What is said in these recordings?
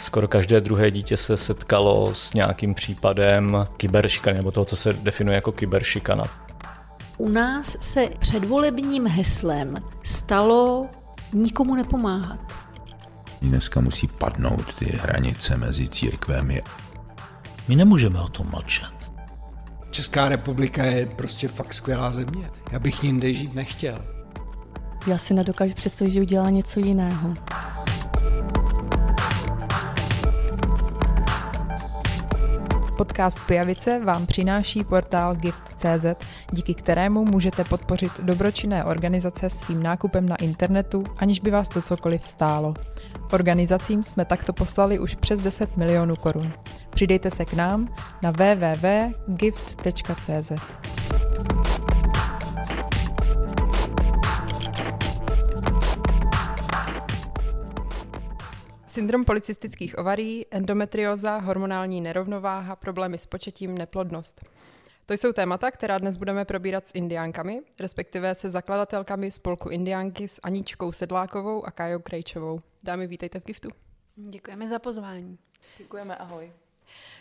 Skoro každé druhé dítě se setkalo s nějakým případem kyberšikany, nebo toho, co se definuje jako kyberšikana. U nás se předvolebním heslem stalo nikomu nepomáhat. Dneska musí padnout ty hranice mezi církvemi. My nemůžeme o tom mlčet. Česká republika je prostě fakt skvělá země. Já bych jinde žít nechtěl. Já si nedokážu představit, že udělá něco jiného. Podcast Pijavice vám přináší portál Gift.cz, díky kterému můžete podpořit dobročinné organizace svým nákupem na internetu, aniž by vás to cokoliv stálo. Organizacím jsme takto poslali už přes 10 milionů korun. Přidejte se k nám na www.gift.cz. Syndrom policistických ovarí, endometrioza, hormonální nerovnováha, problémy s početím, neplodnost. To jsou témata, která dnes budeme probírat s indiánkami, respektive se zakladatelkami spolku Indiánky s Aničkou Sedlákovou a Kájou Krejčovou. Dámy, vítejte v Giftu. Děkujeme za pozvání. Děkujeme, ahoj.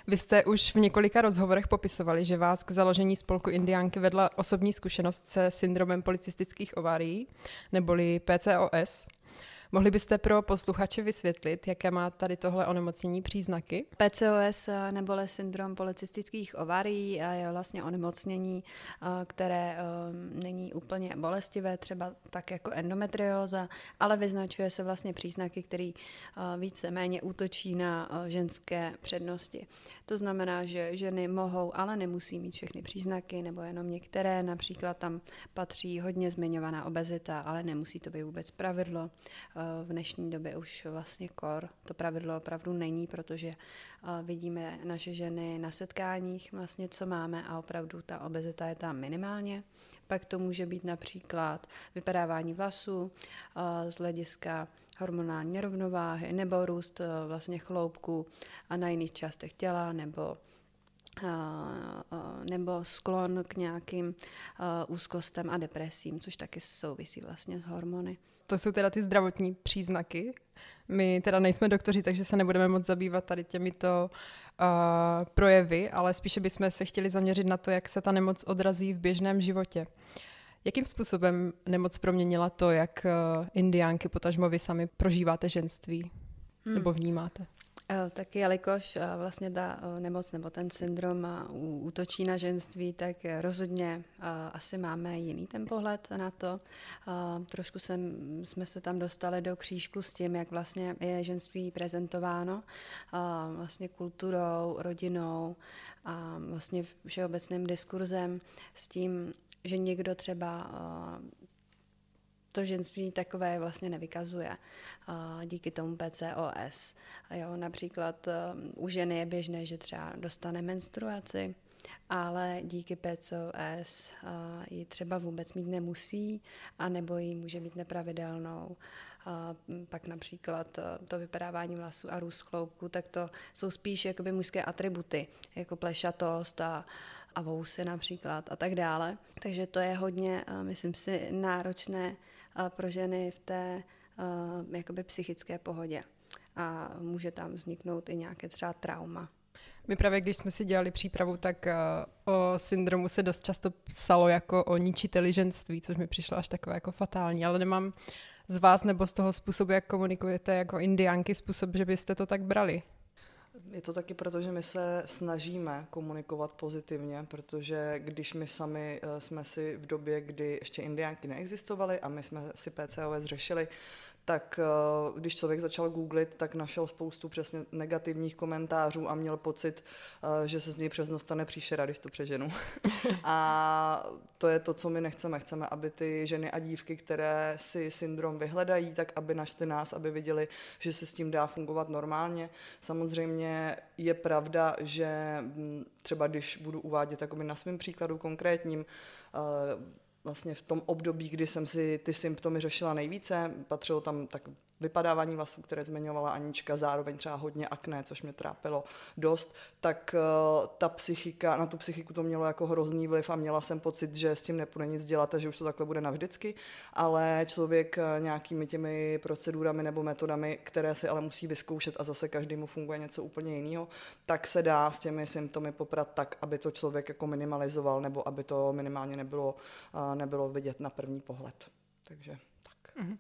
Vy jste už v několika rozhovorech popisovali, že vás k založení spolku Indiánky vedla osobní zkušenost se syndromem policistických ovárií, neboli PCOS. Mohli byste pro posluchače vysvětlit, jaké má tady tohle onemocnění příznaky? PCOS eh, neboli syndrom policistických ovarí je vlastně onemocnění, eh, které eh, není úplně bolestivé, třeba tak jako endometrióza, ale vyznačuje se vlastně příznaky, které více-méně útočí na ženské přednosti. To znamená, že ženy mohou, ale nemusí mít všechny příznaky, nebo jenom některé, například tam patří hodně zmiňovaná obezita, ale nemusí to být vůbec pravidlo v dnešní době už vlastně kor. To pravidlo opravdu není, protože eh, vidíme naše ženy na setkáních vlastně, co máme a opravdu ta obezita je tam minimálně. Pak to může být například vypadávání vlasů eh, z hlediska hormonální nerovnováhy nebo růst eh, vlastně chloupku a na jiných částech těla nebo nebo sklon k nějakým úzkostem a depresím, což taky souvisí vlastně s hormony. To jsou teda ty zdravotní příznaky. My teda nejsme doktoři, takže se nebudeme moc zabývat tady těmito uh, projevy, ale spíše bychom se chtěli zaměřit na to, jak se ta nemoc odrazí v běžném životě. Jakým způsobem nemoc proměnila to, jak uh, indiánky, potažmo vy sami prožíváte ženství? Hmm. Nebo vnímáte? Eh, tak jelikož eh, vlastně ta eh, nemoc nebo ten syndrom útočí na ženství, tak rozhodně asi máme jiný ten pohled na to. Trošku jsem, jsme se tam dostali do křížku s tím, jak vlastně je ženství prezentováno vlastně kulturou, rodinou a vlastně všeobecným diskurzem s tím, že někdo třeba to ženství takové vlastně nevykazuje díky tomu PCOS. Jo, například um, u ženy je běžné, že třeba dostane menstruaci, ale díky PCOS ji třeba vůbec mít nemusí, anebo ji může mít nepravidelnou. A pak například uh, to vypadávání vlasů a růst chloupku, tak to jsou spíš jakoby mužské atributy, jako plešatost a, a vousy například a tak dále. Takže to je hodně, uh, myslím si, náročné pro ženy v té uh, jakoby psychické pohodě. A může tam vzniknout i nějaké třeba trauma. My právě, když jsme si dělali přípravu, tak uh, o syndromu se dost často psalo jako o ničiteli ženství, což mi přišlo až takové jako fatální, ale nemám z vás nebo z toho způsobu, jak komunikujete jako indiánky, způsob, že byste to tak brali. Je to taky proto, že my se snažíme komunikovat pozitivně, protože když my sami eh, jsme si v době, kdy ještě indiánky neexistovaly a my jsme si PCOS řešili, tak eh, když člověk začal googlit, tak našel spoustu přesně negativních komentářů a měl pocit, eh, že se z něj přes noc stane příšera, když to přeženu. a to je to, co my nechceme. Chceme, aby ty ženy a dívky, které si syndrom vyhledají, tak aby našli nás, aby viděli, že se s tím dá fungovat normálně. Samozřejmě je pravda, že hm, třeba když budu uvádět na svém příkladu konkrétním, eh, vlastně v tom období, kdy jsem si ty symptomy řešila nejvíce, patřilo tam tak vypadávání vlasů, které zmiňovala Anička, zároveň třeba hodně akné, což mě trápilo dost, tak uh, ta psychika, na tu psychiku to mělo jako hrozný vliv a měla jsem pocit, že s tím nepůjde nic dělat a že už to takhle bude navždycky, ale člověk uh, nějakými těmi procedurami nebo metodami, které si ale musí vyzkoušet a zase každému funguje něco úplně jiného, tak se dá s těmi symptomy poprat tak, aby to člověk jako minimalizoval nebo aby to minimálně nebylo, uh, nebylo vidět na první pohled. Takže tak. Mm-hmm.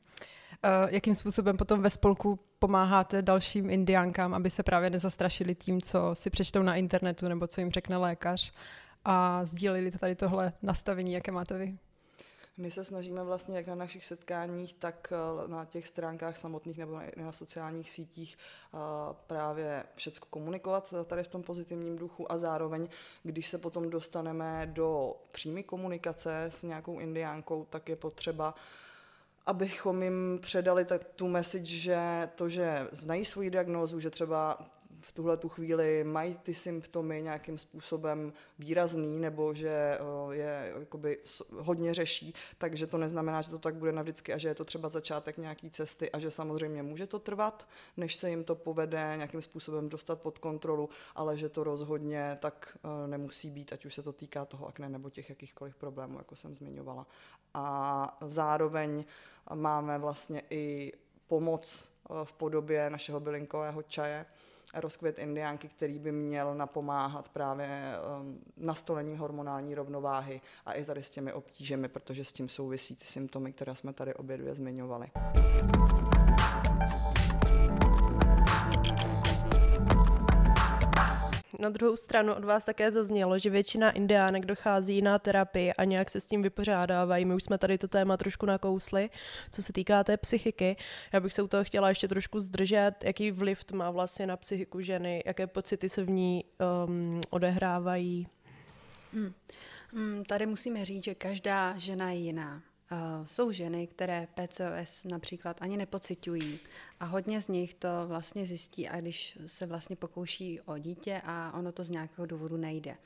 Uh, jakým způsobem potom ve spolku pomáháte dalším indiánkám, aby se právě nezastrašili tím, co si přečtou na internetu nebo co jim řekne lékař a sdíleli tady tohle nastavení, jaké máte vy? My se snažíme vlastně jak na našich setkáních, tak eh, na těch stránkách samotných nebo na sociálních sítích eh, právě všechno komunikovat tady v tom pozitivním duchu a zároveň, když se potom dostaneme do přímé komunikace s nějakou indiánkou, tak je potřeba abychom jim předali tak tu message, že to, že znají svoji diagnózu, že třeba v tuhle tu chvíli mají ty symptomy nějakým způsobem výrazný nebo že eh, je jakoby hodně řeší, takže to neznamená, že to tak bude navždycky a že je to třeba začátek nějaký cesty a že samozřejmě může to trvat, než se jim to povede nějakým způsobem dostat pod kontrolu, ale že to rozhodně tak eh, nemusí být, ať už se to týká toho akné nebo těch jakýchkoliv problémů, jako jsem zmiňovala. A zároveň máme vlastně i pomoc eh, v podobě našeho bylinkového čaje, rozkvět indiánky, který by měl napomáhat právě um, nastolení hormonální rovnováhy a i tady s těmi obtížemi, protože s tím souvisí ty symptomy, které jsme tady obě dvě zmiňovali. Na druhou stranu od vás také zaznělo, že většina indiánek dochází na terapii a nějak se s tím vypořádávají. My už jsme tady to téma trošku nakousli, co se týká té psychiky. Já bych se u toho chtěla ještě trošku zdržet, jaký vliv má vlastně na psychiku ženy, jaké pocity se v ní um, odehrávají. Hmm. Hmm, tady musíme říct, že každá žena je jiná. Uh, jsou ženy, které PCOS například ani nepocitují a hodně z nich to vlastně zjistí, a když se vlastně pokouší o dítě a ono to z nějakého důvodu nejde.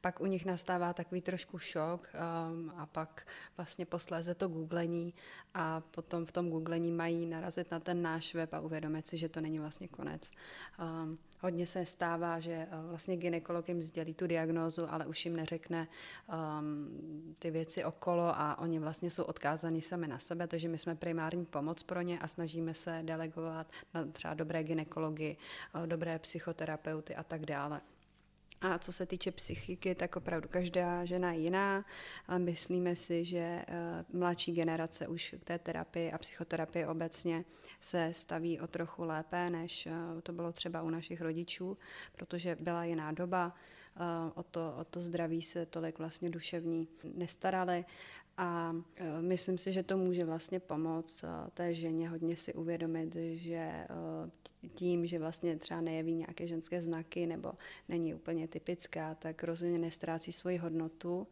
Pak u nich nastává takový trošku šok um, a pak vlastně posléze to googlení a potom v tom googlení mají narazit na ten náš web a uvědomit si, že to není vlastně konec. Um, hodně se stává, že uh, vlastně ginekolog jim sdělí tu diagnózu, ale už jim neřekne um, ty věci okolo a oni vlastně jsou odkázaní sami na sebe, takže my jsme primární pomoc pro ně a snažíme se delegovat na třeba dobré ginekology, uh, dobré psychoterapeuty a tak dále. A co se týče psychiky, tak opravdu každá žena je jiná, myslíme si, že eh, mladší generace už k té terapii a psychoterapii obecně se staví o trochu lépe, než eh, to bylo třeba u našich rodičů, protože byla jiná doba, eh, o to, o to zdraví se tolik vlastně duševní nestarali a e, myslím si, že to může vlastně pomoct e, té ženě hodně si uvědomit, že e, tím, že vlastně třeba nejeví nějaké ženské znaky nebo není úplně typická, tak rozhodně nestrácí svoji hodnotu.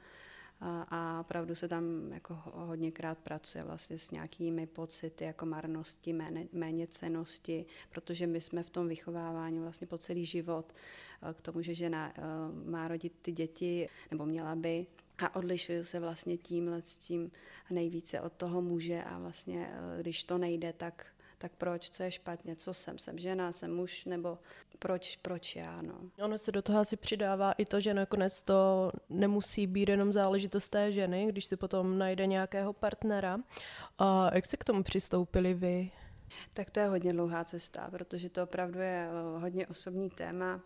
A opravdu se tam jako hodněkrát pracuje vlastně s nějakými pocity jako marnosti, méně, cenosti, protože my jsme v tom vychovávání vlastně po celý život. K tomu, že žena má rodit ty děti, nebo měla by, a odlišuju se vlastně tímhle s tím nejvíce od toho muže a vlastně eh, když to nejde, tak tak proč, co je špatně, co jsem, jsem žena, jsem muž, nebo proč, proč já, no. Ono se do toho asi přidává i to, že nakonec to nemusí být jenom záležitost té ženy, když si potom najde nějakého partnera. A jak se k tomu přistoupili vy? Tak to je hodně dlouhá cesta, protože to opravdu je eh, hodně osobní téma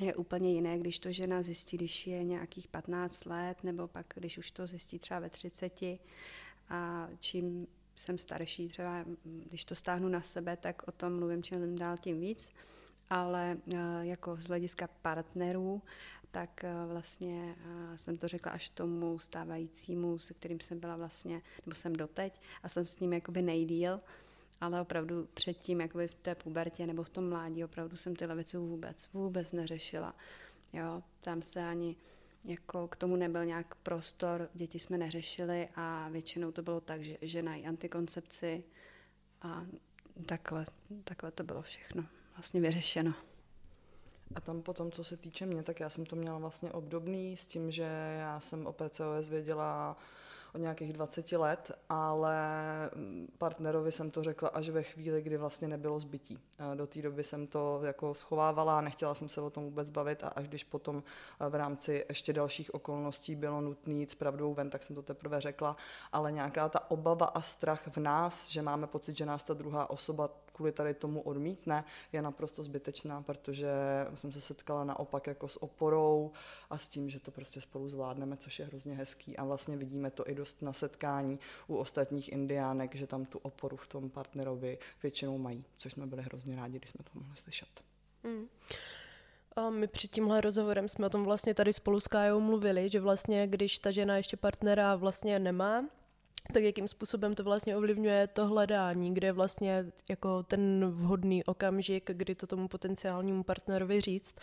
je úplně jiné, když to žena zjistí, když je nějakých 15 let, nebo pak, když už to zjistí třeba ve 30. A čím jsem starší, třeba když to stáhnu na sebe, tak o tom mluvím čím dál tím víc. Ale eh, jako z hlediska partnerů, tak eh, vlastně eh, jsem to řekla až tomu stávajícímu, se kterým jsem byla vlastně, nebo jsem doteď a jsem s ním jakoby nejdíl, ale opravdu předtím, jakoby v té pubertě nebo v tom mládí, opravdu jsem tyhle věci vůbec, vůbec neřešila. Jo, tam se ani jako k tomu nebyl nějak prostor, děti jsme neřešili a většinou to bylo tak, že žena i antikoncepci a takhle, takhle to bylo všechno vlastně vyřešeno. A tam potom, co se týče mě, tak já jsem to měla vlastně obdobný s tím, že já jsem o PCOS věděla od nějakých 20 let, ale mm, partnerovi jsem to řekla až ve chvíli, kdy vlastně nebylo zbytí. Do té doby jsem to jako schovávala, nechtěla jsem se o tom vůbec bavit a až když potom v rámci ještě dalších okolností bylo nutné jít s pravdou ven, tak jsem to teprve řekla, ale nějaká ta obava a strach v nás, že máme pocit, že nás ta druhá osoba kvůli tady tomu odmítne, je naprosto zbytečná, protože jsem se setkala naopak jako s oporou a s tím, že to prostě spolu zvládneme, což je hrozně hezký a vlastně vidíme to i dost na setkání u ostatních indiánek, že tam tu oporu v tom partnerovi většinou mají, což jsme byli hrozně rádi, když jsme to mohli slyšet. Mm. A my před tímhle rozhovorem jsme o tom vlastně tady spolu s Kájou mluvili, že vlastně když ta žena ještě partnera vlastně nemá, tak jakým způsobem to vlastně ovlivňuje to hledání, kde je vlastně jako ten vhodný okamžik, kdy to tomu potenciálnímu partnerovi říct.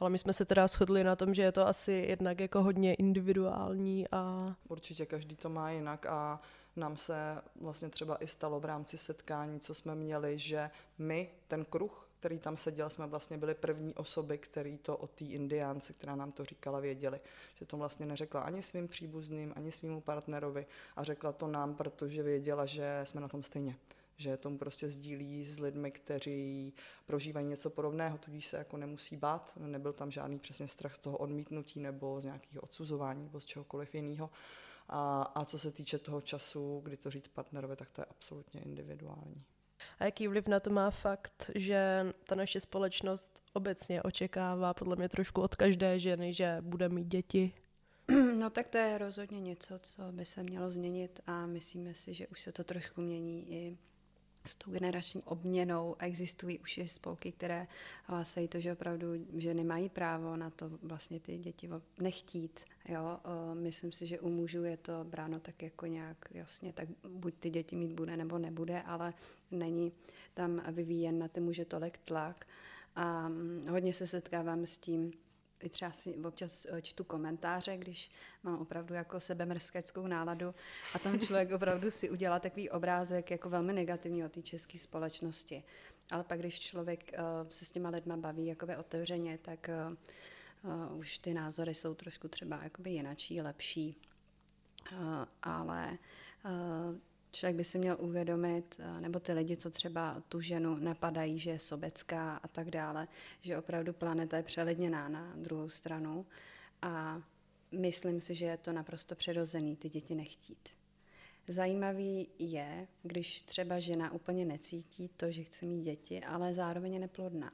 Ale my jsme se teda shodli na tom, že je to asi jednak jako hodně individuální a... Určitě každý to má jinak a nám se vlastně třeba i stalo v rámci setkání, co jsme měli, že my, ten kruh, který tam seděl, jsme vlastně byli první osoby, který to o té indiánce, která nám to říkala, věděli. Že to vlastně neřekla ani svým příbuzným, ani svýmu partnerovi a řekla to nám, protože věděla, že jsme na tom stejně že tomu prostě sdílí s lidmi, kteří prožívají něco podobného, tudíž se jako nemusí bát, nebyl tam žádný přesně strach z toho odmítnutí nebo z nějakého odsuzování nebo z čehokoliv jiného. A, a co se týče toho času, kdy to říct partnerovi, tak to je absolutně individuální. A jaký vliv na to má fakt, že ta naše společnost obecně očekává podle mě trošku od každé ženy, že bude mít děti? No tak to je rozhodně něco, co by se mělo změnit a myslíme si, že už se to trošku mění i s tou generační obměnou existují už i spolky, které hlásají to, že opravdu ženy mají právo na to vlastně ty děti nechtít. Jo? Myslím si, že u mužů je to bráno tak jako nějak jasně, tak buď ty děti mít bude nebo nebude, ale není tam vyvíjen na ty muže tolik tlak. A mm, hodně se setkávám s tím, i třeba si občas eh, čtu komentáře, když mám opravdu jako sebemrskačskou náladu a tam člověk opravdu si udělá takový obrázek jako velmi negativní o té české společnosti. Ale pak, když člověk uh, se s těma lidma baví jakoby otevřeně, tak uh, už ty názory jsou trošku třeba jakoby jinačí, lepší. Uh, ale uh, člověk by si měl uvědomit, nebo ty lidi, co třeba tu ženu napadají, že je sobecká a tak dále, že opravdu planeta je přeledněná na druhou stranu a myslím si, že je to naprosto přirozený ty děti nechtít. Zajímavý je, když třeba žena úplně necítí to, že chce mít děti, ale zároveň je neplodná.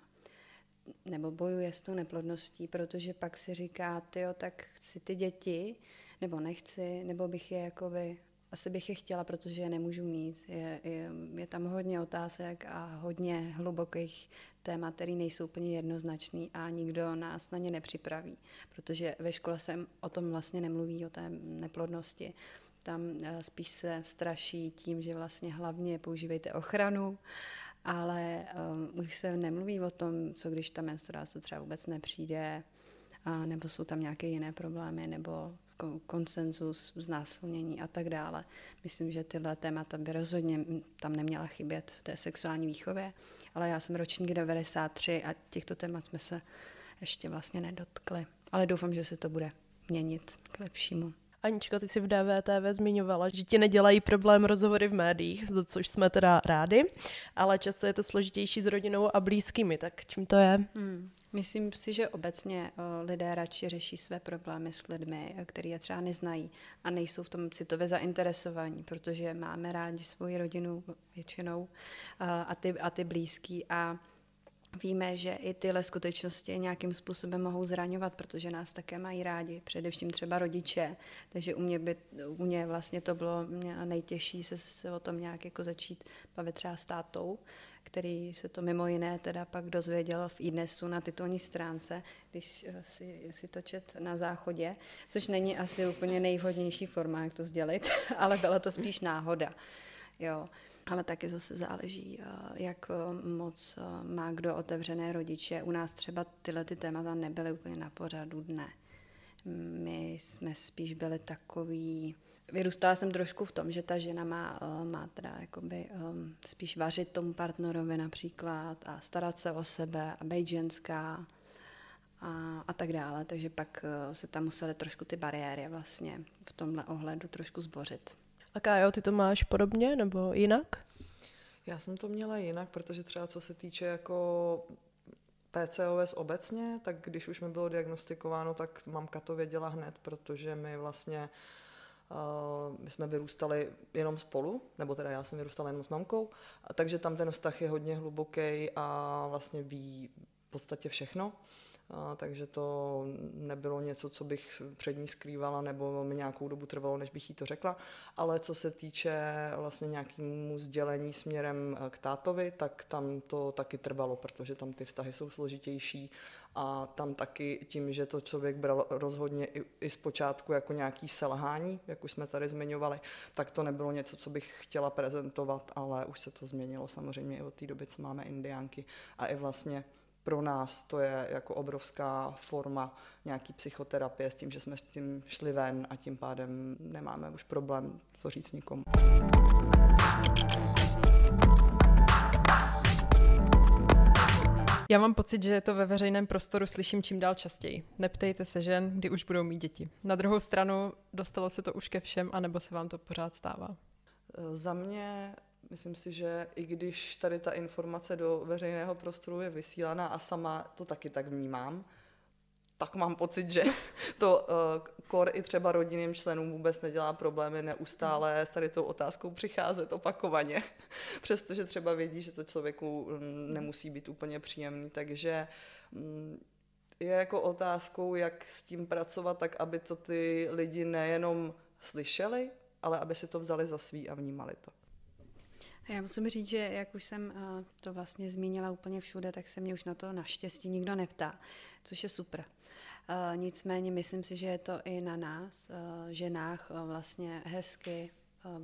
Nebo bojuje s tou neplodností, protože pak si říká, jo, tak chci ty děti, nebo nechci, nebo bych je jakoby asi bych je chtěla, protože je nemůžu mít. Je, je, je tam hodně otázek a hodně hlubokých témat, které nejsou úplně jednoznačný a nikdo nás na ně nepřipraví, protože ve škole se o tom vlastně nemluví, o té neplodnosti. Tam eh, spíš se straší tím, že vlastně hlavně používejte ochranu, ale um, už se nemluví o tom, co když ta menstruace třeba vůbec nepřijde, a nebo jsou tam nějaké jiné problémy, nebo konsenzus, znásilnění a tak dále. Myslím, že tyhle témata by rozhodně tam neměla chybět v té sexuální výchově, ale já jsem ročník 93 a těchto témat jsme se ještě vlastně nedotkli. Ale doufám, že se to bude měnit k lepšímu. Aničko, ty si v DVTV zmiňovala, že ti nedělají problém rozhovory v médiích, za což jsme teda rádi, ale často je to složitější s rodinou a blízkými, tak čím to je? Hmm. Myslím si, že obecně lidé radši řeší své problémy s lidmi, který je třeba neznají a nejsou v tom citově zainteresovaní, protože máme rádi svoji rodinu většinou a ty, a ty blízký a Víme, že i tyhle skutečnosti nějakým způsobem mohou zraňovat, protože nás také mají rádi, především třeba rodiče. Takže u mě, by, u mě vlastně to bylo nejtěžší se, se o tom nějak jako začít bavit třeba s tátou, který se to mimo jiné teda pak dozvěděl v IDNESu na titulní stránce, když eh, si, si to čet na záchodě, což není asi úplně nejvhodnější forma, jak to sdělit, ale byla to spíš náhoda. Jo. Ale taky zase záleží, eh, jak eh, moc má kdo otevřené rodiče. U nás třeba tyhle ty témata nebyly úplně na pořadu dne. My jsme spíš byli takový, vyrůstala jsem trošku v tom, že ta žena má, eh, má teda jakoby spíš vařit tomu partnerovi například a starat se o sebe a být ženská a, a tak dále. Takže pak se tam musely trošku ty bariéry vlastně v tomhle ohledu trošku zbořit. A Kájo, ty to máš podobně nebo jinak? Já jsem to měla jinak, protože třeba co se týče jako PCOS obecně, tak když už mi bylo diagnostikováno, tak mamka to věděla hned, protože my vlastně Uh, my jsme vyrůstali jenom spolu, nebo teda já jsem vyrůstala jenom s mamkou, takže tam ten vztah je hodně hluboký a vlastně ví v podstatě všechno takže to nebylo něco, co bych před ní skrývala, nebo mi nějakou dobu trvalo, než bych jí to řekla. Ale co se týče vlastně nějakému sdělení směrem eh, k tátovi, tak tam to taky trvalo, protože tam ty vztahy jsou složitější a tam taky tím, že to člověk bral rozhodně i, i zpočátku jako nějaký selhání, jak už jsme tady zmiňovali, tak to nebylo něco, co bych chtěla prezentovat, ale už se to změnilo samozřejmě i od té doby, co máme indiánky a i vlastně pro nás to je jako obrovská forma nějaký psychoterapie s tím, že jsme s tím šli ven a tím pádem nemáme už problém to říct nikomu. Já mám pocit, že to ve veřejném prostoru slyším čím dál častěji. Neptejte se žen, kdy už budou mít děti. Na druhou stranu, dostalo se to už ke všem, anebo se vám to pořád stává? Za mě Myslím si, že i když tady ta informace do veřejného prostoru je vysílaná a sama to taky tak vnímám, tak mám pocit, že to uh, kor i třeba rodinným členům vůbec nedělá problémy neustále s tady tou otázkou přicházet opakovaně, přestože třeba vědí, že to člověku mm, nemusí být úplně příjemný, takže um, je jako otázkou, jak s tím pracovat, tak aby to ty lidi nejenom slyšeli, ale aby si to vzali za svý a vnímali to. Já musím říct, že jak už jsem eh, to vlastně zmínila úplně všude, tak se mě už na to naštěstí nikdo neptá, což je super. Eh, nicméně myslím si, že je to i na nás, eh, ženách, vlastně hezky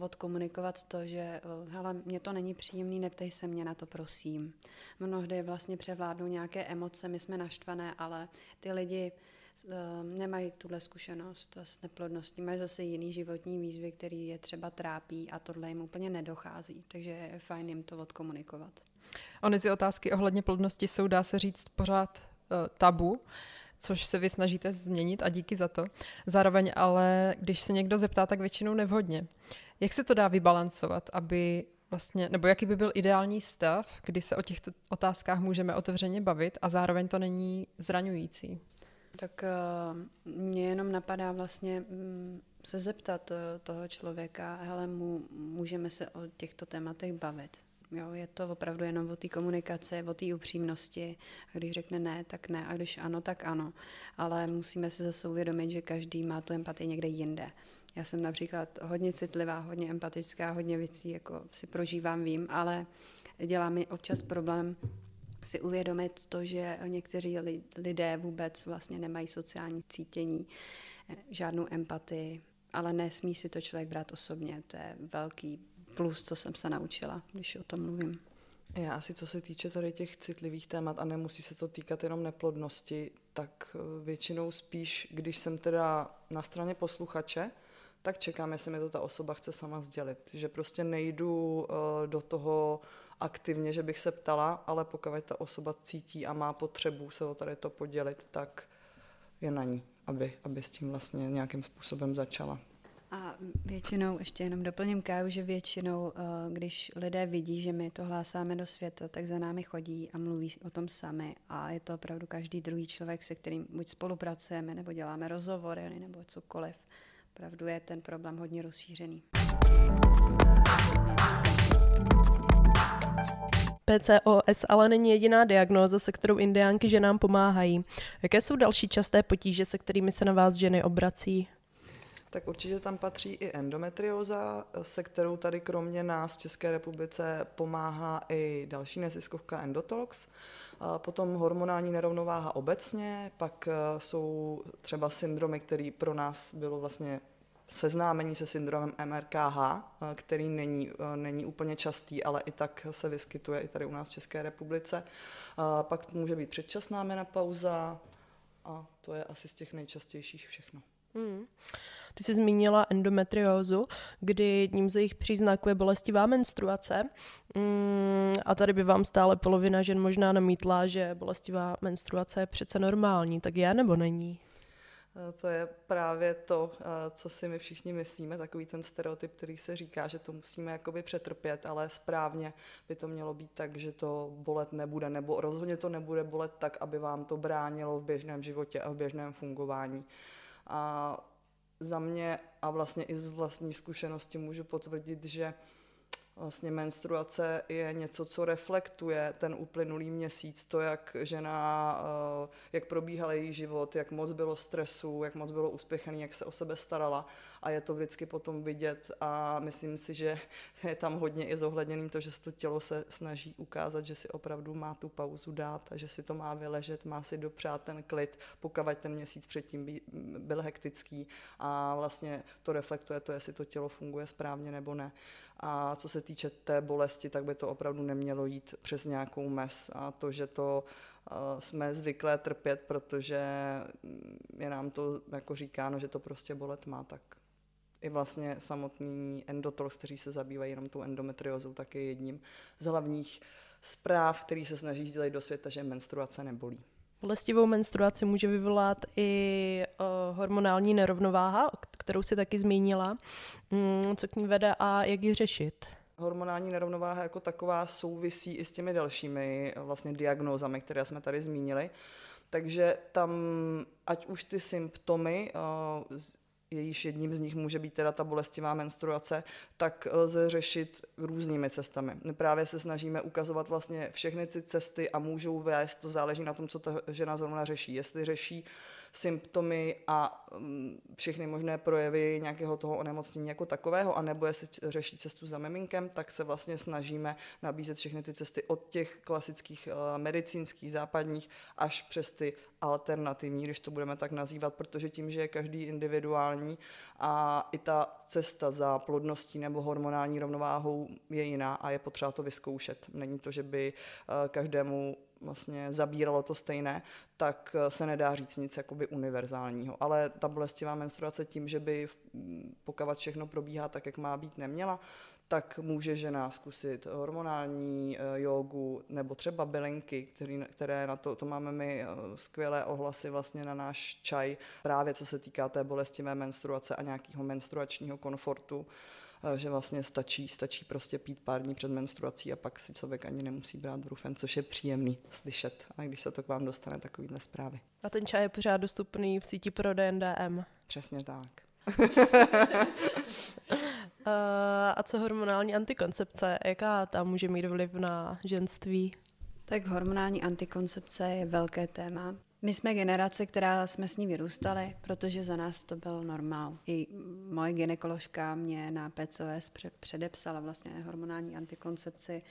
odkomunikovat to, že hele, mě to není příjemný, neptej se mě na to, prosím. Mnohdy vlastně převládnou nějaké emoce, my jsme naštvané, ale ty lidi nemají tuhle zkušenost s neplodností, mají zase jiný životní výzvy, který je třeba trápí a tohle jim úplně nedochází, takže je fajn jim to odkomunikovat. Ony ty otázky ohledně plodnosti jsou, dá se říct, pořád uh, tabu, což se vy snažíte změnit a díky za to. Zároveň ale, když se někdo zeptá, tak většinou nevhodně. Jak se to dá vybalancovat, aby vlastně, nebo jaký by byl ideální stav, kdy se o těchto otázkách můžeme otevřeně bavit a zároveň to není zraňující? Tak uh, mě jenom napadá vlastně um, se zeptat uh, toho člověka, hele, mu, můžeme se o těchto tématech bavit. Jo, je to opravdu jenom o té komunikaci, o té upřímnosti. A když řekne ne, tak ne. A když ano, tak ano. Ale musíme si zase uvědomit, že každý má tu empatii někde jinde. Já jsem například hodně citlivá, hodně empatická, hodně věcí jako si prožívám, vím, ale dělá mi občas problém si uvědomit to, že někteří lidé vůbec vlastně nemají sociální cítění, žádnou empatii, ale nesmí si to člověk brát osobně. To je velký plus, co jsem se naučila, když o tom mluvím. Já asi co se týče tady těch citlivých témat a nemusí se to týkat jenom neplodnosti, tak eh, většinou spíš, když jsem teda na straně posluchače, tak čekám, jestli mi to ta osoba chce sama sdělit. Že prostě nejdu uh, do toho aktivně, že bych se ptala, ale pokud ta osoba cítí a má potřebu se o tady to podělit, tak je na ní, aby, aby s tím vlastně nějakým způsobem začala. A většinou, ještě jenom doplním Káju, že většinou, eh, když lidé vidí, že my to hlásáme do světa, tak za námi chodí a mluví o tom sami. A je to opravdu každý druhý člověk, se kterým buď spolupracujeme, nebo děláme rozhovory, nebo cokoliv. Opravdu je ten problém hodně rozšířený. PCOS ale není jediná diagnóza, se kterou indiánky ženám pomáhají. Jaké jsou další časté potíže, se kterými se na vás ženy obrací? Tak určitě tam patří i endometrióza, se kterou tady kromě nás v České republice pomáhá i další neziskovka Endotox. Potom hormonální nerovnováha obecně, pak e, jsou třeba syndromy, které pro nás bylo vlastně seznámení se syndromem MRKH, eh, který není, eh, není úplně častý, ale i tak se vyskytuje i tady u nás v České republice. Eh, pak může být předčasná menopauza a to je asi z těch nejčastějších všechno. Hmm. Ty jsi zmínila endometriózu, kdy jedním z jejich příznaků je bolestivá menstruace. Mm, a tady by vám stále polovina žen možná namítla, že bolestivá menstruace je přece normální. Tak je nebo není? To je právě to, eh, co si my všichni myslíme, takový ten stereotyp, který se říká, že to musíme jakoby přetrpět, ale správně by to mělo být tak, že to bolet nebude, nebo rozhodně to nebude bolet tak, aby vám to bránilo v běžném životě a v běžném fungování. A za mě a vlastně i z vlastní zkušenosti můžu potvrdit, že vlastně menstruace je něco, co reflektuje ten uplynulý měsíc, to, jak žena, eh, jak probíhal její život, jak moc bylo stresu, jak moc bylo uspěchaný, jak se o sebe starala a je to vždycky potom vidět a myslím si, že je tam hodně i zohledněný to, že to tělo se snaží ukázat, že si opravdu má tu pauzu dát a že si to má vyležet, má si dopřát ten klid, pokud ten měsíc předtím byl hektický a vlastně to reflektuje to, jestli to tělo funguje správně nebo ne. A co se týče té bolesti, tak by to opravdu nemělo jít přes nějakou mes. A to, že to uh, jsme zvyklé trpět, protože je nám to jako říkáno, že to prostě bolet má, tak i vlastně samotný endotox, kteří se zabývají jenom tou endometriozou, tak je jedním z hlavních zpráv, který se snaží sdělit do světa, že menstruace nebolí. Bolestivou menstruaci může vyvolat i uh, hormonální nerovnováha, kterou si taky zmínila. Mm, co k ní vede a jak ji řešit? Hormonální nerovnováha jako taková souvisí i s těmi dalšími vlastně diagnózami, které jsme tady zmínili. Takže tam, ať už ty symptomy uh, jejíž jedním z nich může být teda ta bolestivá menstruace, tak lze řešit různými cestami. My právě se snažíme ukazovat vlastně všechny ty cesty a můžou vést, to záleží na tom, co ta žena zrovna řeší. Jestli řeší symptomy a mm, všechny možné projevy nějakého toho onemocnění jako takového, anebo jestli řeší cestu za miminkem, tak se vlastně snažíme nabízet všechny ty cesty od těch klasických uh, medicínských, západních, až přes ty alternativní, když to budeme tak nazývat, protože tím, že je každý individuální a i ta cesta za plodností nebo hormonální rovnováhou je jiná a je potřeba to vyzkoušet. Není to, že by uh, každému vlastně zabíralo to stejné, tak eh, se nedá říct nic jakoby univerzálního. Ale ta bolestivá menstruace tím, že by pokud všechno probíhá tak, jak má být, neměla, tak může žena zkusit hormonální uh, jogu nebo třeba bylinky, který, které na to, to máme my uh, skvělé ohlasy vlastně na náš čaj, právě co se týká té bolestivé menstruace a nějakého menstruačního komfortu že vlastně stačí, stačí prostě pít pár dní před menstruací a pak si člověk ani nemusí brát brufen, což je příjemný slyšet, a když se to k vám dostane takovýhle zprávy. A ten čaj je pořád dostupný v síti pro DNDM. Přesně tak. a co hormonální antikoncepce? Jaká tam může mít vliv na ženství? Tak hormonální antikoncepce je velké téma. My jsme generace, která jsme s ní vyrůstali, protože za nás to byl normál. I moje ginekoložka mě na PCOS předepsala vlastně hormonální antikoncepci.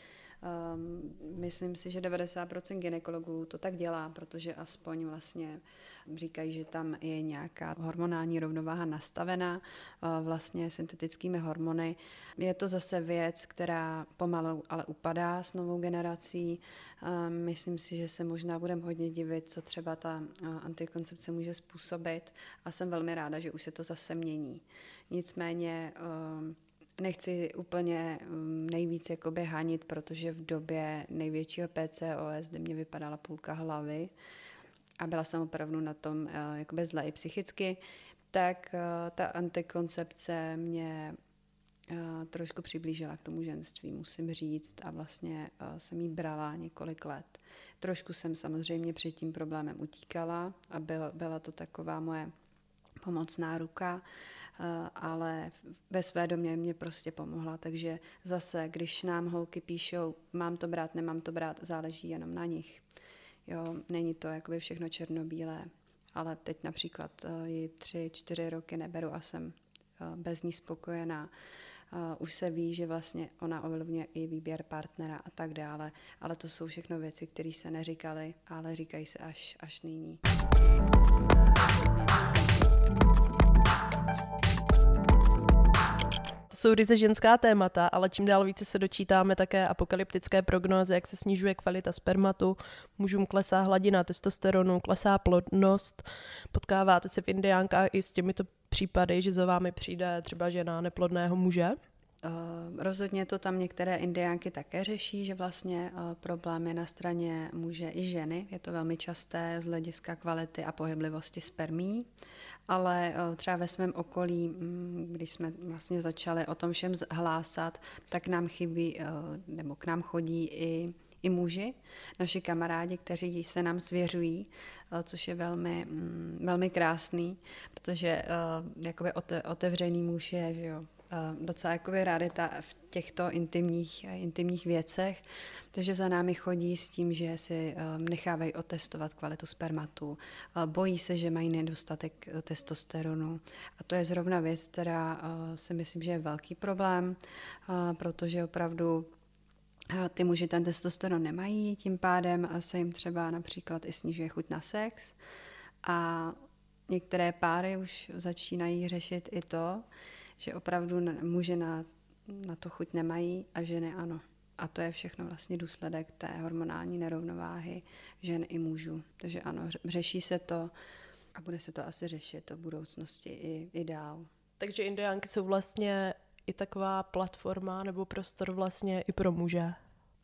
Um, myslím si, že 90% ginekologů to tak dělá, protože aspoň vlastně říkají, že tam je nějaká hormonální rovnováha nastavená uh, vlastně syntetickými hormony. Je to zase věc, která pomalu ale upadá s novou generací. Myslím si, že se možná budeme hodně divit, co třeba ta antikoncepce může způsobit a jsem velmi ráda, že už se to zase mění. Nicméně nechci úplně nejvíc jakoby hánit, protože v době největšího PCOS, kde mě vypadala půlka hlavy a byla jsem opravdu na tom jakoby zle i psychicky, tak ta antikoncepce mě trošku přiblížila k tomu ženství, musím říct, a vlastně jsem jí brala několik let. Trošku jsem samozřejmě před tím problémem utíkala a byla to taková moje pomocná ruka, ale ve své domě mě prostě pomohla, takže zase, když nám holky píšou, mám to brát, nemám to brát, záleží jenom na nich. Jo, není to jakoby všechno černobílé, ale teď například ji tři, čtyři roky neberu a jsem bez ní spokojená už se ví, že vlastně ona ovlivňuje i výběr partnera a tak dále, ale to jsou všechno věci, které se neříkaly, ale říkají se až, až nyní. Jsou ryze ženská témata, ale čím dál více se dočítáme také apokalyptické prognózy, jak se snižuje kvalita spermatu, mužům klesá hladina testosteronu, klesá plodnost. Potkáváte se v indiánkách i s těmito případy, že za vámi přijde třeba žena neplodného muže? Uh, rozhodně to tam některé indiánky také řeší, že vlastně uh, problém je na straně muže i ženy. Je to velmi časté z hlediska kvality a pohyblivosti spermí, ale uh, třeba ve svém okolí, um, když jsme vlastně začali o tom všem hlásat, tak nám chybí, nebo k nám chodí i i muži, naši kamarádi, kteří se nám svěřují, což je velmi, mm, velmi krásný, protože jakoby otevřený muž je, že jo, docela jakoby rarita v těchto intimních, intimních věcech. Takže za námi chodí s tím, že si um, nechávají otestovat kvalitu spermatu, bojí se, že mají nedostatek testosteronu. A to je zrovna věc, která si myslím, že je velký problém, protože opravdu ty muži ten testosteron nemají, tím pádem se jim třeba například i snižuje chuť na sex. A některé páry už začínají řešit i to, že opravdu muži na, na to chuť nemají a ženy ano. A to je všechno vlastně důsledek té hormonální nerovnováhy žen i mužů. Takže ano, řeší se to a bude se to asi řešit v budoucnosti i, i dál. Takže indiánky jsou vlastně i taková platforma nebo prostor vlastně i pro muže.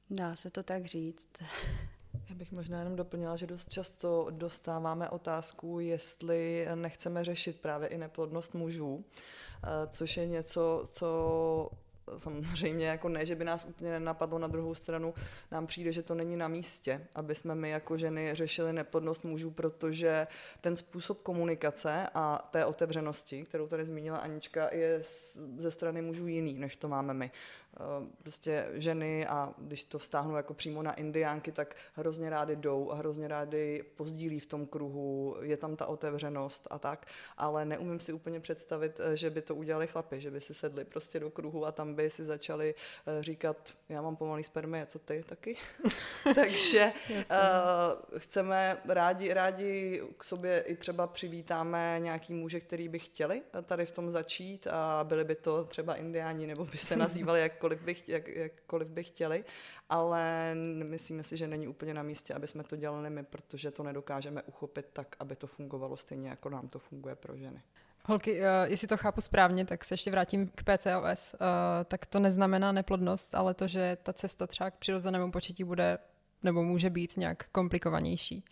Dá se to tak říct. Já bych možná jenom doplnila, že dost často dostáváme otázku, jestli nechceme řešit právě i neplodnost mužů, eh, což je něco, co samozřejmě jako ne, že by nás úplně nenapadlo na druhou stranu, nám přijde, že to není na místě, aby jsme my jako ženy řešili neplodnost mužů, protože ten způsob komunikace a té otevřenosti, kterou tady zmínila Anička, je ze strany mužů jiný, než to máme my. Eh, prostě ženy a když to vztáhnu jako přímo na indiánky, tak hrozně rády jdou a hrozně rády pozdílí v tom kruhu, je tam ta otevřenost a tak, ale neumím si úplně představit, eh, že by to udělali chlapi, že by si sedli prostě do kruhu a tam by si začali eh, říkat, já mám pomalý spermie, co ty taky? Takže uh, chceme rádi, rádi k sobě i třeba přivítáme nějaký muže, který by chtěli tady v tom začít a byli by to třeba indiáni, nebo by se nazývali jak jakkoliv by, jak, jakkoliv by chtěli, ale myslíme si, že není úplně na místě, aby jsme to dělali my, protože to nedokážeme uchopit tak, aby to fungovalo stejně, jako nám to funguje pro ženy. Holky, uh, jestli to chápu správně, tak se ještě vrátím k PCOS. Uh, tak to neznamená neplodnost, ale to, že ta cesta třeba k přirozenému početí bude nebo může být nějak komplikovanější.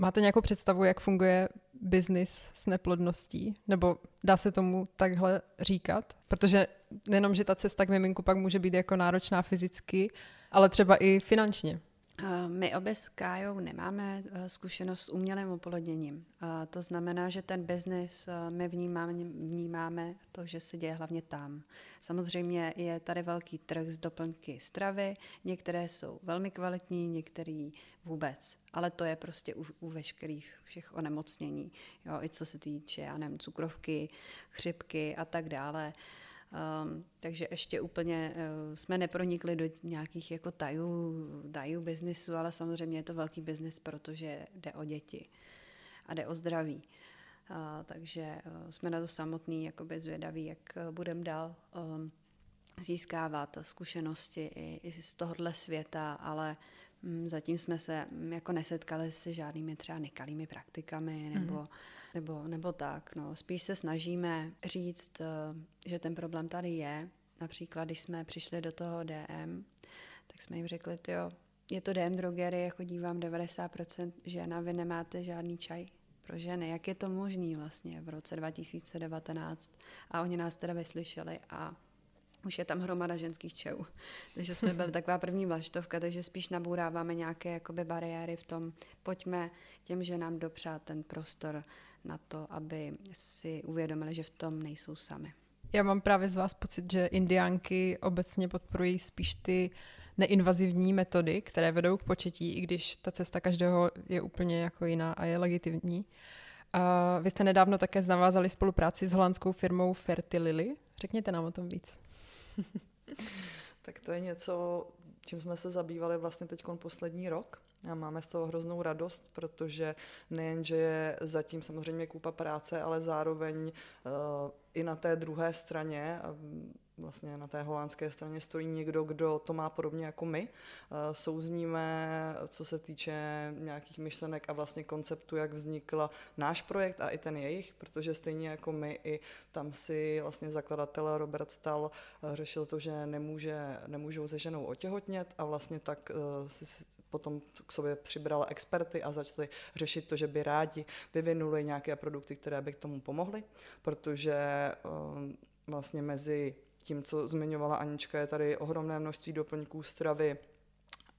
Máte nějakou představu, jak funguje biznis s neplodností? Nebo dá se tomu takhle říkat? Protože nejenom, že ta cesta k miminku pak může být jako náročná fyzicky, ale třeba i finančně. My obě s Kájou nemáme eh, zkušenost s umělým oplodněním. To znamená, že ten biznis eh, my vnímáme, vnímáme to, že se děje hlavně tam. Samozřejmě je tady velký trh z doplňky stravy, některé jsou velmi kvalitní, některé vůbec. Ale to je prostě u, u veškerých všech onemocnění. Jo, I co se týče, já nevím, cukrovky, chřipky a tak dále. Um, takže ještě úplně uh, jsme nepronikli do nějakých jako tajů, tajů biznisu, ale samozřejmě je to velký biznis, protože jde o děti a jde o zdraví. Uh, takže uh, jsme na to samotný jakoby zvědaví, jak uh, budeme dál um, získávat zkušenosti i, i z tohohle světa, ale um, zatím jsme se um, jako nesetkali s žádnými třeba nekalými praktikami nebo mm-hmm nebo, nebo tak. No. Spíš se snažíme říct, eh, že ten problém tady je. Například, když jsme přišli do toho DM, tak jsme jim řekli, jo, je to DM drogery, jako dívám 90% žen a vy nemáte žádný čaj pro ženy. Jak je to možné vlastně v roce 2019? A oni nás teda vyslyšeli a už je tam hromada ženských čajů. Takže jsme byli taková první vlaštovka, takže spíš nabouráváme nějaké jakoby bariéry v tom, pojďme těm ženám dopřát ten prostor na to, aby si uvědomili, že v tom nejsou sami. Já mám právě z vás pocit, že indiánky obecně podporují spíš ty neinvazivní metody, které vedou k početí, i když ta cesta každého je úplně jako jiná a je legitimní. A vy jste nedávno také navázali spolupráci s holandskou firmou Fertilily. Řekněte nám o tom víc. tak to je něco, čím jsme se zabývali vlastně teď poslední rok. A máme z toho hroznou radost, protože nejen, že je zatím samozřejmě kupa práce, ale zároveň uh, i na té druhé straně, vlastně na té holandské straně stojí někdo, kdo to má podobně jako my. Souzníme, co se týče nějakých myšlenek a vlastně konceptu, jak vznikl náš projekt a i ten jejich, protože stejně jako my, i tam si vlastně zakladatel Robert Stal eh, řešil to, že nemůže, nemůžou se ženou otěhotnět a vlastně tak eh, si potom k sobě přibrala experty a začali řešit to, že by rádi vyvinuli nějaké produkty, které by k tomu pomohly, protože vlastně mezi tím, co zmiňovala Anička, je tady ohromné množství doplňků stravy,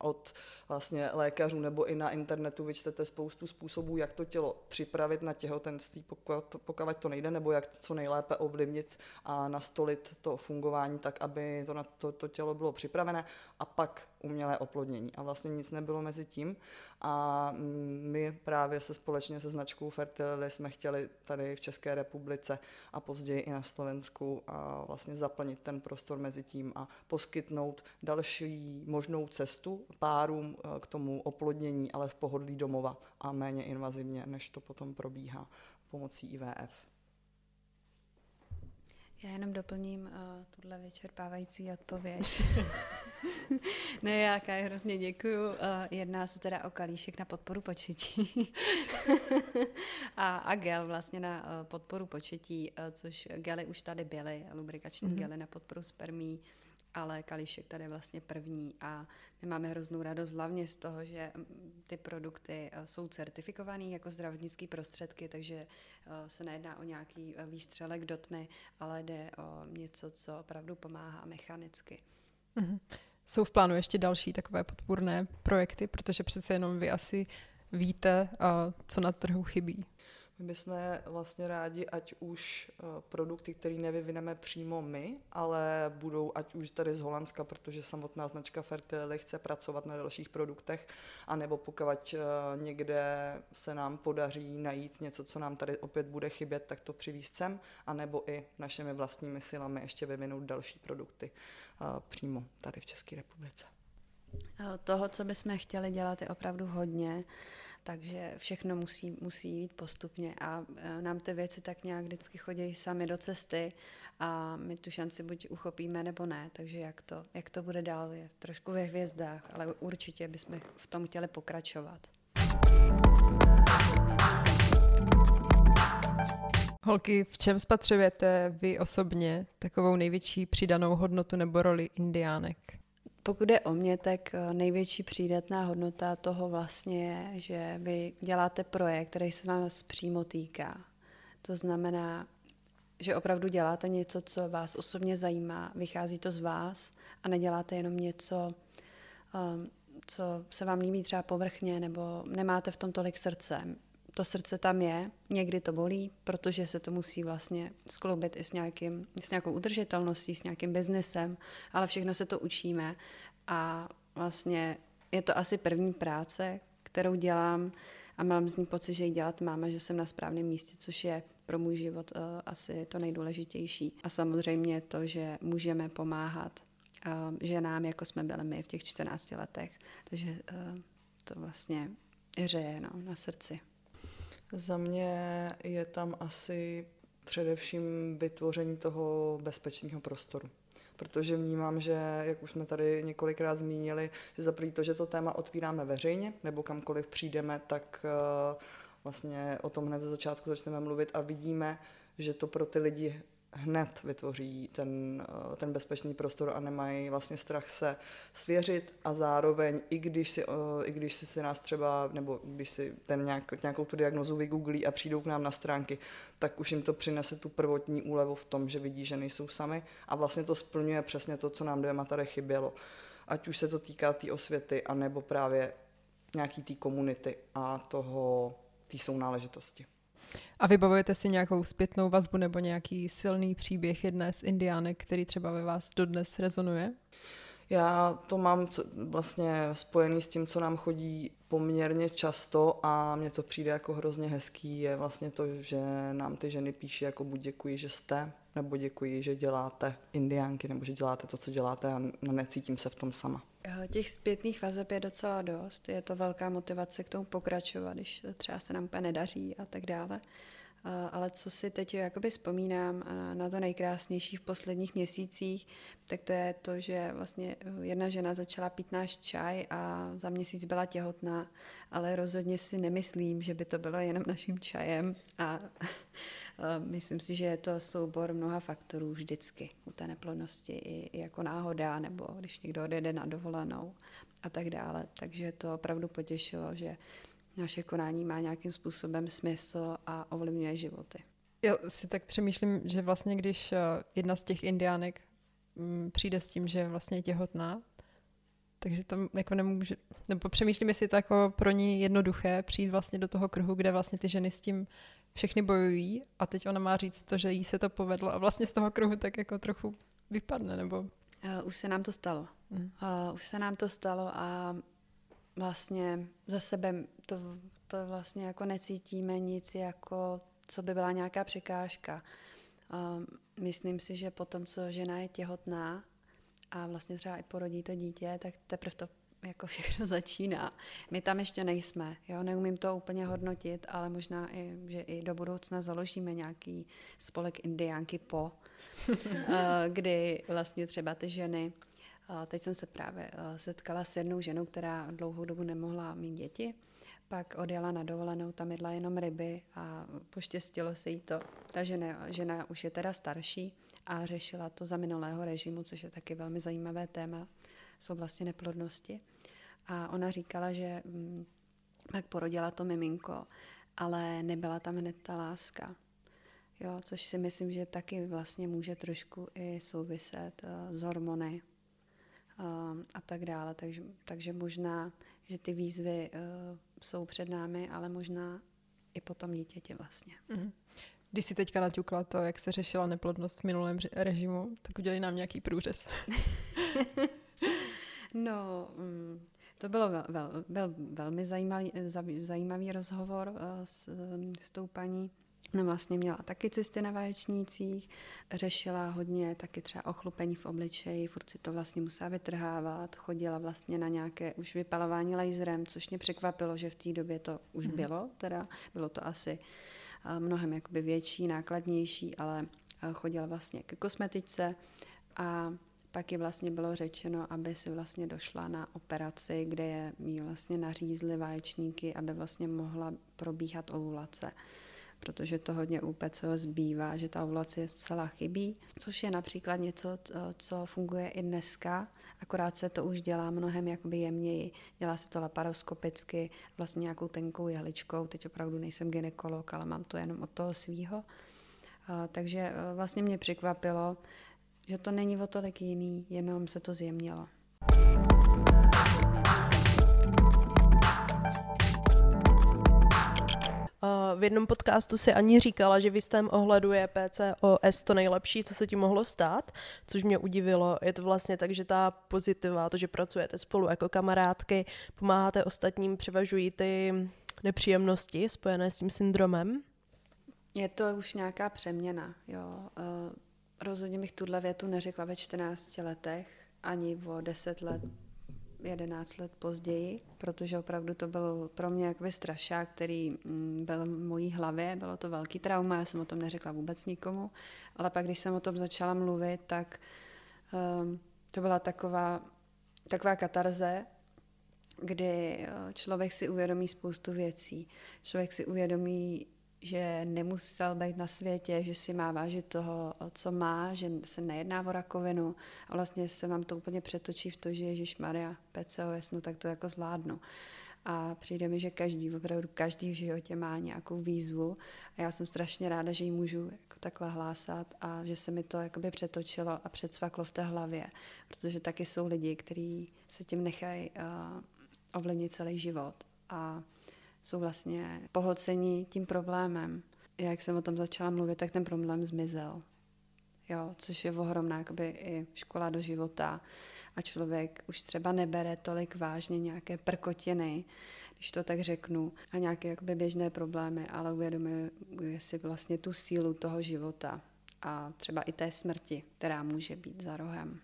od vlastně lékařů nebo i na internetu vyčtete spoustu způsobů, jak to tělo připravit na těhotenství, pokud, pokud to nejde, nebo jak co nejlépe ovlivnit a nastolit to fungování tak, aby to, na to, to tělo bylo připravené a pak umělé oplodnění. A vlastně nic nebylo mezi tím. A my právě se společně se značkou Fertility jsme chtěli tady v České republice a později i na Slovensku a vlastně zaplnit ten prostor mezi tím a poskytnout další možnou cestu párům k tomu oplodnění, ale v pohodlí domova a méně invazivně, než to potom probíhá pomocí IVF. Já jenom doplním uh, tuhle vyčerpávající odpověď. ne, já hrozně děkuju. Uh, jedná se teda o kalíšek na podporu početí a, a gel vlastně na uh, podporu početí, uh, což gely už tady byly, lubrikační mm-hmm. gely na podporu spermí, ale kalíšek tady je vlastně první a my máme hroznou radost hlavně z toho, že mm, ty produkty eh, jsou certifikované jako zdravotnické prostředky, takže eh, se nejedná o nějaký eh, výstřelek do tmy, ale jde o něco, co opravdu pomáhá mechanicky. Mm-hmm. Jsou v plánu ještě další takové podpůrné projekty, protože přece jenom vy asi víte, co na trhu chybí. My bychom vlastně rádi, ať už eh, produkty, které nevyvineme přímo my, ale budou ať už tady z Holandska, protože samotná značka Fertility chce pracovat na dalších produktech, anebo pokud eh, někde se nám podaří najít něco, co nám tady opět bude chybět, tak to přivízt sem, anebo i našimi vlastními silami ještě vyvinout další produkty eh, přímo tady v České republice. Toho, co bychom chtěli dělat, je opravdu hodně takže všechno musí, musí jít postupně a e, nám ty věci tak nějak vždycky chodí sami do cesty a my tu šanci buď uchopíme nebo ne, takže jak to, jak to bude dál je trošku ve hvězdách, ale určitě bychom v tom chtěli pokračovat. Holky, v čem spatřujete vy osobně takovou největší přidanou hodnotu nebo roli indiánek? Pokud je o mě, tak eh, největší přídatná hodnota toho vlastně je, že vy děláte projekt, který se vás přímo týká. To znamená, že opravdu děláte něco, co vás osobně zajímá, vychází to z vás a neděláte jenom něco, ehm, co se vám líbí třeba povrchně nebo nemáte v tom tolik srdce to srdce tam je, někdy to bolí, protože se to musí vlastně skloubit i s, nějakým, s nějakou udržitelností, s nějakým biznesem, ale všechno se to učíme a vlastně je to asi první práce, kterou dělám a mám z ní pocit, že ji dělat mám a že jsem na správném místě, což je pro můj život uh, asi to nejdůležitější. A samozřejmě to, že můžeme pomáhat uh, ženám, jako jsme byli my v těch 14 letech. Takže uh, to vlastně hřeje no, na srdci. Za mě je tam asi především vytvoření toho bezpečného prostoru. Protože vnímám, že, jak už jsme tady několikrát zmínili, že za to, že to téma otvíráme veřejně, nebo kamkoliv přijdeme, tak eh, vlastně o tom hned ze začátku začneme mluvit a vidíme, že to pro ty lidi hned vytvoří ten, eh, ten bezpečný prostor a nemají vlastně strach se svěřit a zároveň, i když si, eh, i když si, si nás třeba, nebo když si ten nějak, nějakou tu diagnozu vygooglí a přijdou k nám na stránky, tak už jim to přinese tu prvotní úlevu v tom, že vidí, že nejsou sami a vlastně to splňuje přesně to, co nám dvěma tady chybělo. Ať už se to týká té tý osvěty, anebo právě nějaký té komunity a toho, té sounáležitosti. A vybavujete si nějakou zpětnou vazbu nebo nějaký silný příběh jedné z indiánek, který třeba ve vás dodnes rezonuje? Já to mám vlastně spojený s tím, co nám chodí poměrně často a mně to přijde jako hrozně hezký, je vlastně to, že nám ty ženy píší jako buď děkuji, že jste, nebo děkuji, že děláte indiánky, nebo že děláte to, co děláte a necítím se v tom sama. Eh, těch zpětných vazeb je docela dost. Je to velká motivace k tomu pokračovat, když třeba se nám úplně nedaří a tak dále. Ale co si teď jakoby vzpomínám na to nejkrásnější v posledních měsících, tak to je to, že vlastně jedna žena začala pít náš čaj a za měsíc byla těhotná, ale rozhodně si nemyslím, že by to bylo jenom naším čajem a myslím si, že je to soubor mnoha faktorů vždycky u té neplodnosti, i jako náhoda, nebo když někdo odjede na dovolenou a tak dále. Takže to opravdu potěšilo, že naše konání má nějakým způsobem smysl a ovlivňuje životy. Já si tak přemýšlím, že vlastně když eh, jedna z těch indiánek mm, přijde s tím, že je vlastně těhotná, takže to jako nemůže, nebo přemýšlím, jestli je to jako pro ní jednoduché přijít vlastně do toho kruhu, kde vlastně ty ženy s tím všechny bojují a teď ona má říct to, že jí se to povedlo a vlastně z toho kruhu tak jako trochu vypadne, nebo... Uh, už se nám to stalo. Mm. Uh, už se nám to stalo a vlastně za sebe to, to vlastně jako necítíme nic jako, co by byla nějaká překážka. Uh, myslím si, že potom, co žena je těhotná a vlastně třeba i porodí to dítě, tak teprve to jako všechno začíná. My tam ještě nejsme, jo, neumím to úplně hodnotit, ale možná i, že i do budoucna založíme nějaký spolek indiánky po, eh, kdy vlastně třeba ty ženy, teď jsem se právě eh, setkala s jednou ženou, která dlouhou dobu nemohla mít děti, pak odjela na dovolenou, tam jedla jenom ryby a poštěstilo se jí to. Ta žena, žena už je teda starší a řešila to za minulého režimu, což je taky velmi zajímavé téma z oblasti neplodnosti. A ona říkala, že hm, pak porodila to miminko, ale nebyla tam hned ta láska. Jo, což si myslím, že taky vlastně může trošku i souviset uh, s hormony a tak dále. Takže, takže možná, že ty výzvy uh, jsou před námi, ale možná i potom dítěti vlastně. Mm-hmm. Když si teďka naťukla to, jak se řešila neplodnost v minulém režimu, tak udělej nám nějaký průřez. no, mm, to bylo vel, vel, vel, velmi zajímavý, zajímavý rozhovor eh, s, s tou paní. Ona vlastně měla taky cysty na vaječnících, řešila hodně taky třeba ochlupení v obličeji, furt si to vlastně musela vytrhávat, chodila vlastně na nějaké už vypalování laserem, což mě překvapilo, že v té době to už mm-hmm. bylo, teda bylo to asi eh, mnohem jakoby větší, nákladnější, ale eh, chodila vlastně ke kosmetičce a pak ji vlastně bylo řečeno, aby si vlastně došla na operaci, kde je jí vlastně nařízly vaječníky, aby vlastně mohla probíhat ovulace protože to hodně u PCO zbývá, že ta ovulace je zcela chybí, což je například něco, co funguje i dneska, akorát se to už dělá mnohem jakoby jemněji. Dělá se to laparoskopicky, vlastně nějakou tenkou jehličkou, teď opravdu nejsem ginekolog, ale mám to jenom od toho svýho. Takže e, vlastně mě překvapilo, že to není o tolik jiný, jenom se to zjemnilo. V jednom podcastu si ani říkala, že v jistém ohledu je PCOS to nejlepší, co se ti mohlo stát, což mě udivilo. Je to vlastně tak, že ta pozitiva, to, že pracujete spolu jako kamarádky, pomáháte ostatním, převažují ty nepříjemnosti spojené s tím syndromem? Je to už nějaká přeměna, jo. Uh Rozhodně bych tuhle větu neřekla ve 14 letech, ani o 10 let, 11 let později, protože opravdu to byl pro mě jakoby strašák, který mm, byl v mojí hlavě, bylo to velký trauma, já jsem o tom neřekla vůbec nikomu, ale pak, když jsem o tom začala mluvit, tak um, to byla taková, taková katarze, kdy eh, člověk si uvědomí spoustu věcí. Člověk si uvědomí, že nemusel být na světě, že si má vážit toho, co má, že se nejedná o rakovinu. A vlastně se vám to úplně přetočí v to, že Ježíš Maria, PCOS, no tak to jako zvládnu. A přijde mi, že každý, opravdu každý v životě má nějakou výzvu. A já jsem strašně ráda, že ji můžu jako takhle hlásat a že se mi to jakoby přetočilo a předsvaklo v té hlavě, protože taky jsou lidi, kteří se tím nechají uh, ovlivnit celý život. A jsou vlastně pohlceni tím problémem. Jak jsem o tom začala mluvit, tak ten problém zmizel. Jo, což je ohromná jakoby, i škola do života. A člověk už třeba nebere tolik vážně nějaké prkotiny, když to tak řeknu, a nějaké jakoby, běžné problémy, ale uvědomuje si vlastně tu sílu toho života a třeba i té smrti, která může být za rohem.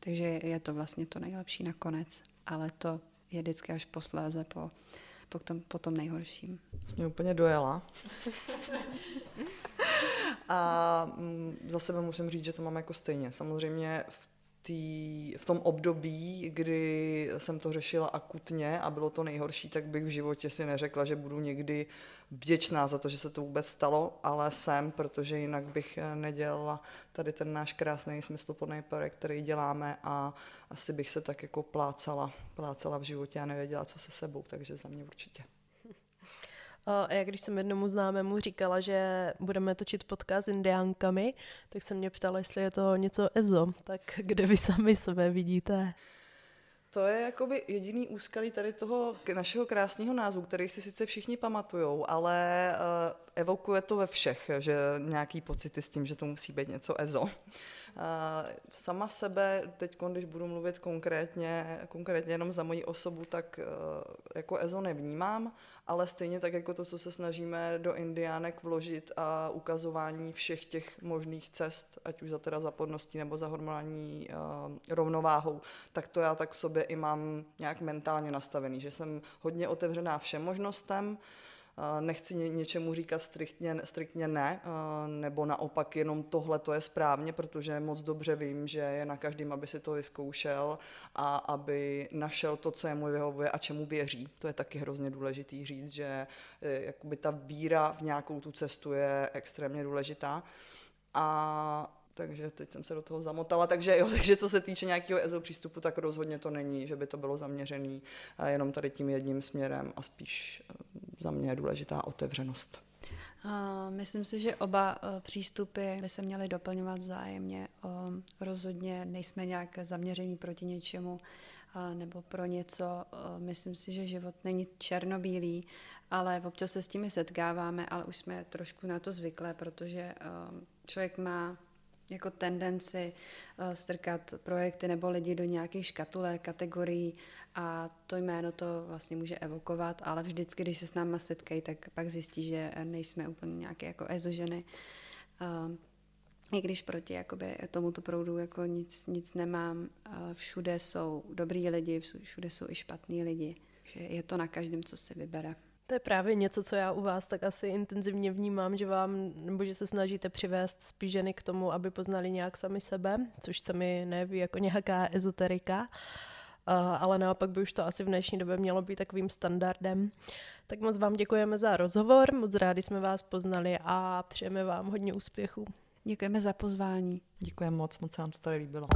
Takže je to vlastně to nejlepší nakonec, ale to je vždycky až posléze po potom, potom nejhorším. Jsi mě úplně dojela. A mm, za sebe musím říct, že to mám jako stejně. Samozřejmě v tý, v tom období, kdy jsem to řešila akutně a bylo to nejhorší, tak bych v životě si neřekla, že budu někdy vděčná za to, že se to vůbec stalo, ale jsem, protože jinak bych nedělala tady ten náš krásný smysluplný projekt, který děláme a asi bych se tak jako plácala, plácala v životě a nevěděla, co se sebou, takže za mě určitě. A já když jsem jednomu známému říkala, že budeme točit podcast s indiánkami, tak se mě ptala, jestli je to něco EZO. Tak kde vy sami sebe vidíte? To je jakoby jediný úskalí tady toho našeho krásného názvu, který si sice všichni pamatujou, ale uh, evokuje to ve všech, že nějaký pocity s tím, že to musí být něco EZO. Uh, sama sebe, teď, když budu mluvit konkrétně, konkrétně jenom za moji osobu, tak uh, jako EZO nevnímám, ale stejně tak jako to, co se snažíme do Indiánek vložit a ukazování všech těch možných cest, ať už za teda za podností nebo za hormonální uh, rovnováhou, tak to já tak v sobě i mám nějak mentálně nastavený, že jsem hodně otevřená všem možnostem, nechci ně, něčemu říkat striktně, striktně ne, nebo naopak jenom tohle to je správně, protože moc dobře vím, že je na každém, aby si to vyzkoušel a aby našel to, co je mu vyhovuje a čemu věří. To je taky hrozně důležitý říct, že e, jakoby ta víra v nějakou tu cestu je extrémně důležitá. A takže teď jsem se do toho zamotala. Takže jo, takže co se týče nějakého EZO přístupu, tak rozhodně to není, že by to bylo zaměřené jenom tady tím jedním směrem a spíš e, za mě je důležitá otevřenost. Myslím si, že oba e, přístupy by se měly doplňovat vzájemně. Rozhodně nejsme nějak zaměření proti něčemu nebo pro něco. Myslím si, že život není černobílý, ale občas se s tím setkáváme, ale už jsme trošku na to zvyklé, protože člověk má jako tendenci eh, strkat projekty nebo lidi do nějakých škatulek, kategorií a to jméno to vlastně může evokovat, ale vždycky, když se s náma setkají, tak pak zjistí, že nejsme úplně nějaké jako ezoženy. I když proti jakoby, tomuto proudu jako nic, nic nemám, všude jsou dobrý lidi, všude jsou i špatní lidi, že je to na každém, co si vybere. To je právě něco, co já u vás tak asi intenzivně vnímám, že vám, nebo že se snažíte přivést spíš ženy k tomu, aby poznali nějak sami sebe, což se mi neví jako nějaká ezoterika, uh, ale naopak by už to asi v dnešní době mělo být takovým standardem. Tak moc vám děkujeme za rozhovor, moc rádi jsme vás poznali a přejeme vám hodně úspěchů. Děkujeme za pozvání. Děkujeme moc, moc se nám to tady líbilo.